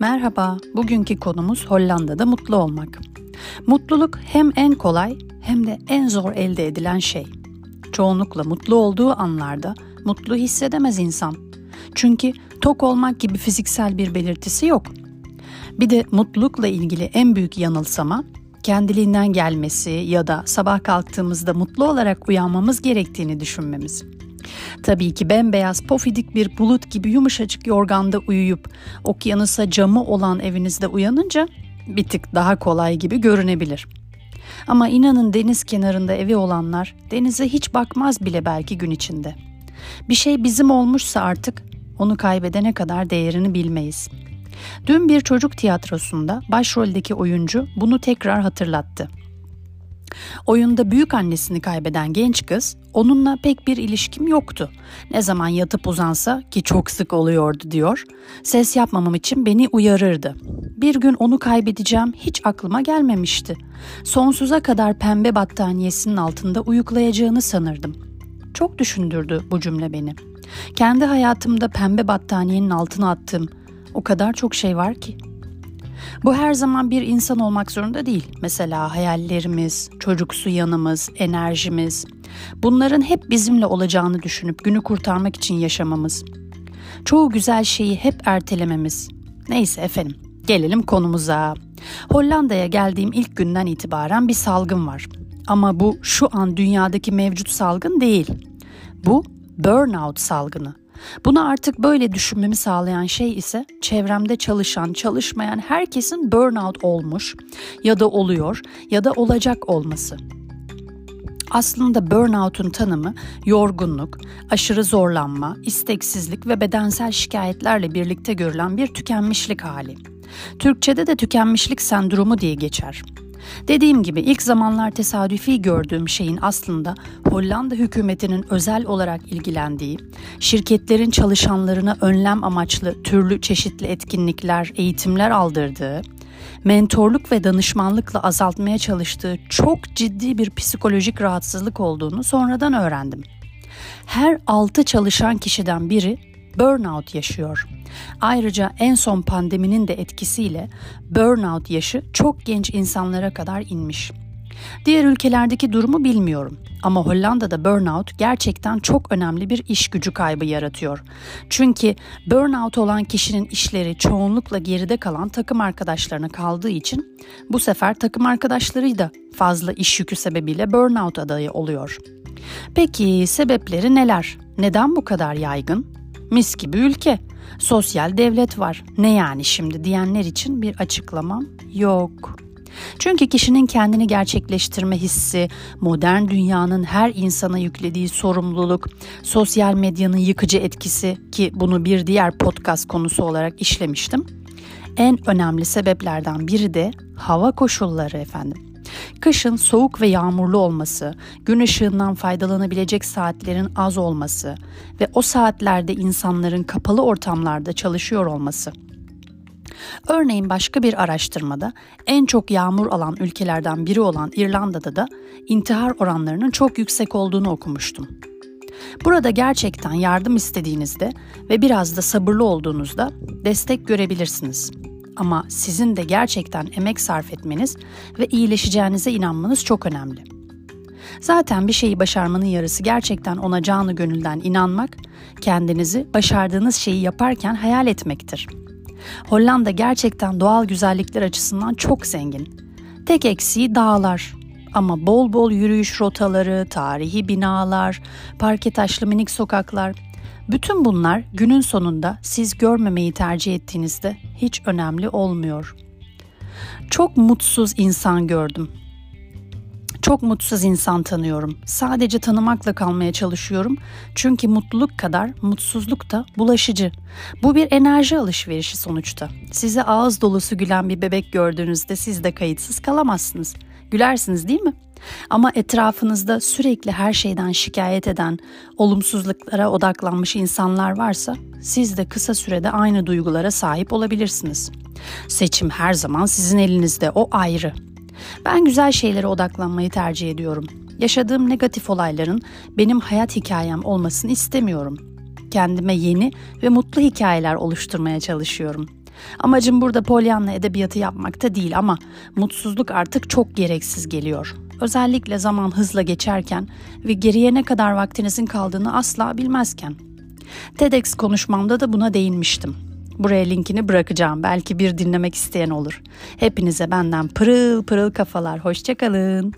Merhaba, bugünkü konumuz Hollanda'da mutlu olmak. Mutluluk hem en kolay hem de en zor elde edilen şey. Çoğunlukla mutlu olduğu anlarda mutlu hissedemez insan. Çünkü tok olmak gibi fiziksel bir belirtisi yok. Bir de mutlulukla ilgili en büyük yanılsama kendiliğinden gelmesi ya da sabah kalktığımızda mutlu olarak uyanmamız gerektiğini düşünmemiz. Tabii ki bembeyaz pofidik bir bulut gibi yumuşacık yorganda uyuyup okyanusa camı olan evinizde uyanınca bir tık daha kolay gibi görünebilir. Ama inanın deniz kenarında evi olanlar denize hiç bakmaz bile belki gün içinde. Bir şey bizim olmuşsa artık onu kaybedene kadar değerini bilmeyiz. Dün bir çocuk tiyatrosunda başroldeki oyuncu bunu tekrar hatırlattı. Oyunda büyük annesini kaybeden genç kız onunla pek bir ilişkim yoktu. Ne zaman yatıp uzansa ki çok sık oluyordu diyor. Ses yapmamam için beni uyarırdı. Bir gün onu kaybedeceğim hiç aklıma gelmemişti. Sonsuza kadar pembe battaniyesinin altında uyuklayacağını sanırdım. Çok düşündürdü bu cümle beni. Kendi hayatımda pembe battaniyenin altına attığım o kadar çok şey var ki. Bu her zaman bir insan olmak zorunda değil. Mesela hayallerimiz, çocuksu yanımız, enerjimiz. Bunların hep bizimle olacağını düşünüp günü kurtarmak için yaşamamız. Çoğu güzel şeyi hep ertelememiz. Neyse efendim, gelelim konumuza. Hollanda'ya geldiğim ilk günden itibaren bir salgın var. Ama bu şu an dünyadaki mevcut salgın değil. Bu burnout salgını. Bunu artık böyle düşünmemi sağlayan şey ise çevremde çalışan, çalışmayan herkesin burnout olmuş ya da oluyor ya da olacak olması. Aslında burnout'un tanımı yorgunluk, aşırı zorlanma, isteksizlik ve bedensel şikayetlerle birlikte görülen bir tükenmişlik hali. Türkçede de tükenmişlik sendromu diye geçer. Dediğim gibi ilk zamanlar tesadüfi gördüğüm şeyin aslında Hollanda hükümetinin özel olarak ilgilendiği, şirketlerin çalışanlarına önlem amaçlı türlü çeşitli etkinlikler, eğitimler aldırdığı, mentorluk ve danışmanlıkla azaltmaya çalıştığı çok ciddi bir psikolojik rahatsızlık olduğunu sonradan öğrendim. Her 6 çalışan kişiden biri burnout yaşıyor. Ayrıca en son pandeminin de etkisiyle burnout yaşı çok genç insanlara kadar inmiş. Diğer ülkelerdeki durumu bilmiyorum ama Hollanda'da burnout gerçekten çok önemli bir iş gücü kaybı yaratıyor. Çünkü burnout olan kişinin işleri çoğunlukla geride kalan takım arkadaşlarına kaldığı için bu sefer takım arkadaşları da fazla iş yükü sebebiyle burnout adayı oluyor. Peki sebepleri neler? Neden bu kadar yaygın? Mis gibi ülke. Sosyal devlet var. Ne yani şimdi diyenler için bir açıklamam yok. Çünkü kişinin kendini gerçekleştirme hissi, modern dünyanın her insana yüklediği sorumluluk, sosyal medyanın yıkıcı etkisi ki bunu bir diğer podcast konusu olarak işlemiştim. En önemli sebeplerden biri de hava koşulları efendim. Kışın soğuk ve yağmurlu olması, gün ışığından faydalanabilecek saatlerin az olması ve o saatlerde insanların kapalı ortamlarda çalışıyor olması. Örneğin başka bir araştırmada en çok yağmur alan ülkelerden biri olan İrlanda'da da intihar oranlarının çok yüksek olduğunu okumuştum. Burada gerçekten yardım istediğinizde ve biraz da sabırlı olduğunuzda destek görebilirsiniz ama sizin de gerçekten emek sarf etmeniz ve iyileşeceğinize inanmanız çok önemli. Zaten bir şeyi başarmanın yarısı gerçekten ona canı gönülden inanmak, kendinizi başardığınız şeyi yaparken hayal etmektir. Hollanda gerçekten doğal güzellikler açısından çok zengin. Tek eksiği dağlar. Ama bol bol yürüyüş rotaları, tarihi binalar, parke taşlı minik sokaklar bütün bunlar günün sonunda siz görmemeyi tercih ettiğinizde hiç önemli olmuyor. Çok mutsuz insan gördüm. Çok mutsuz insan tanıyorum. Sadece tanımakla kalmaya çalışıyorum. Çünkü mutluluk kadar mutsuzluk da bulaşıcı. Bu bir enerji alışverişi sonuçta. Size ağız dolusu gülen bir bebek gördüğünüzde siz de kayıtsız kalamazsınız. Gülersiniz değil mi? Ama etrafınızda sürekli her şeyden şikayet eden, olumsuzluklara odaklanmış insanlar varsa siz de kısa sürede aynı duygulara sahip olabilirsiniz. Seçim her zaman sizin elinizde, o ayrı. Ben güzel şeylere odaklanmayı tercih ediyorum. Yaşadığım negatif olayların benim hayat hikayem olmasını istemiyorum. Kendime yeni ve mutlu hikayeler oluşturmaya çalışıyorum. Amacım burada Pollyanna edebiyatı yapmakta değil ama mutsuzluk artık çok gereksiz geliyor. Özellikle zaman hızla geçerken ve geriye ne kadar vaktinizin kaldığını asla bilmezken. TEDx konuşmamda da buna değinmiştim. Buraya linkini bırakacağım. Belki bir dinlemek isteyen olur. Hepinize benden pırıl pırıl kafalar. Hoşçakalın.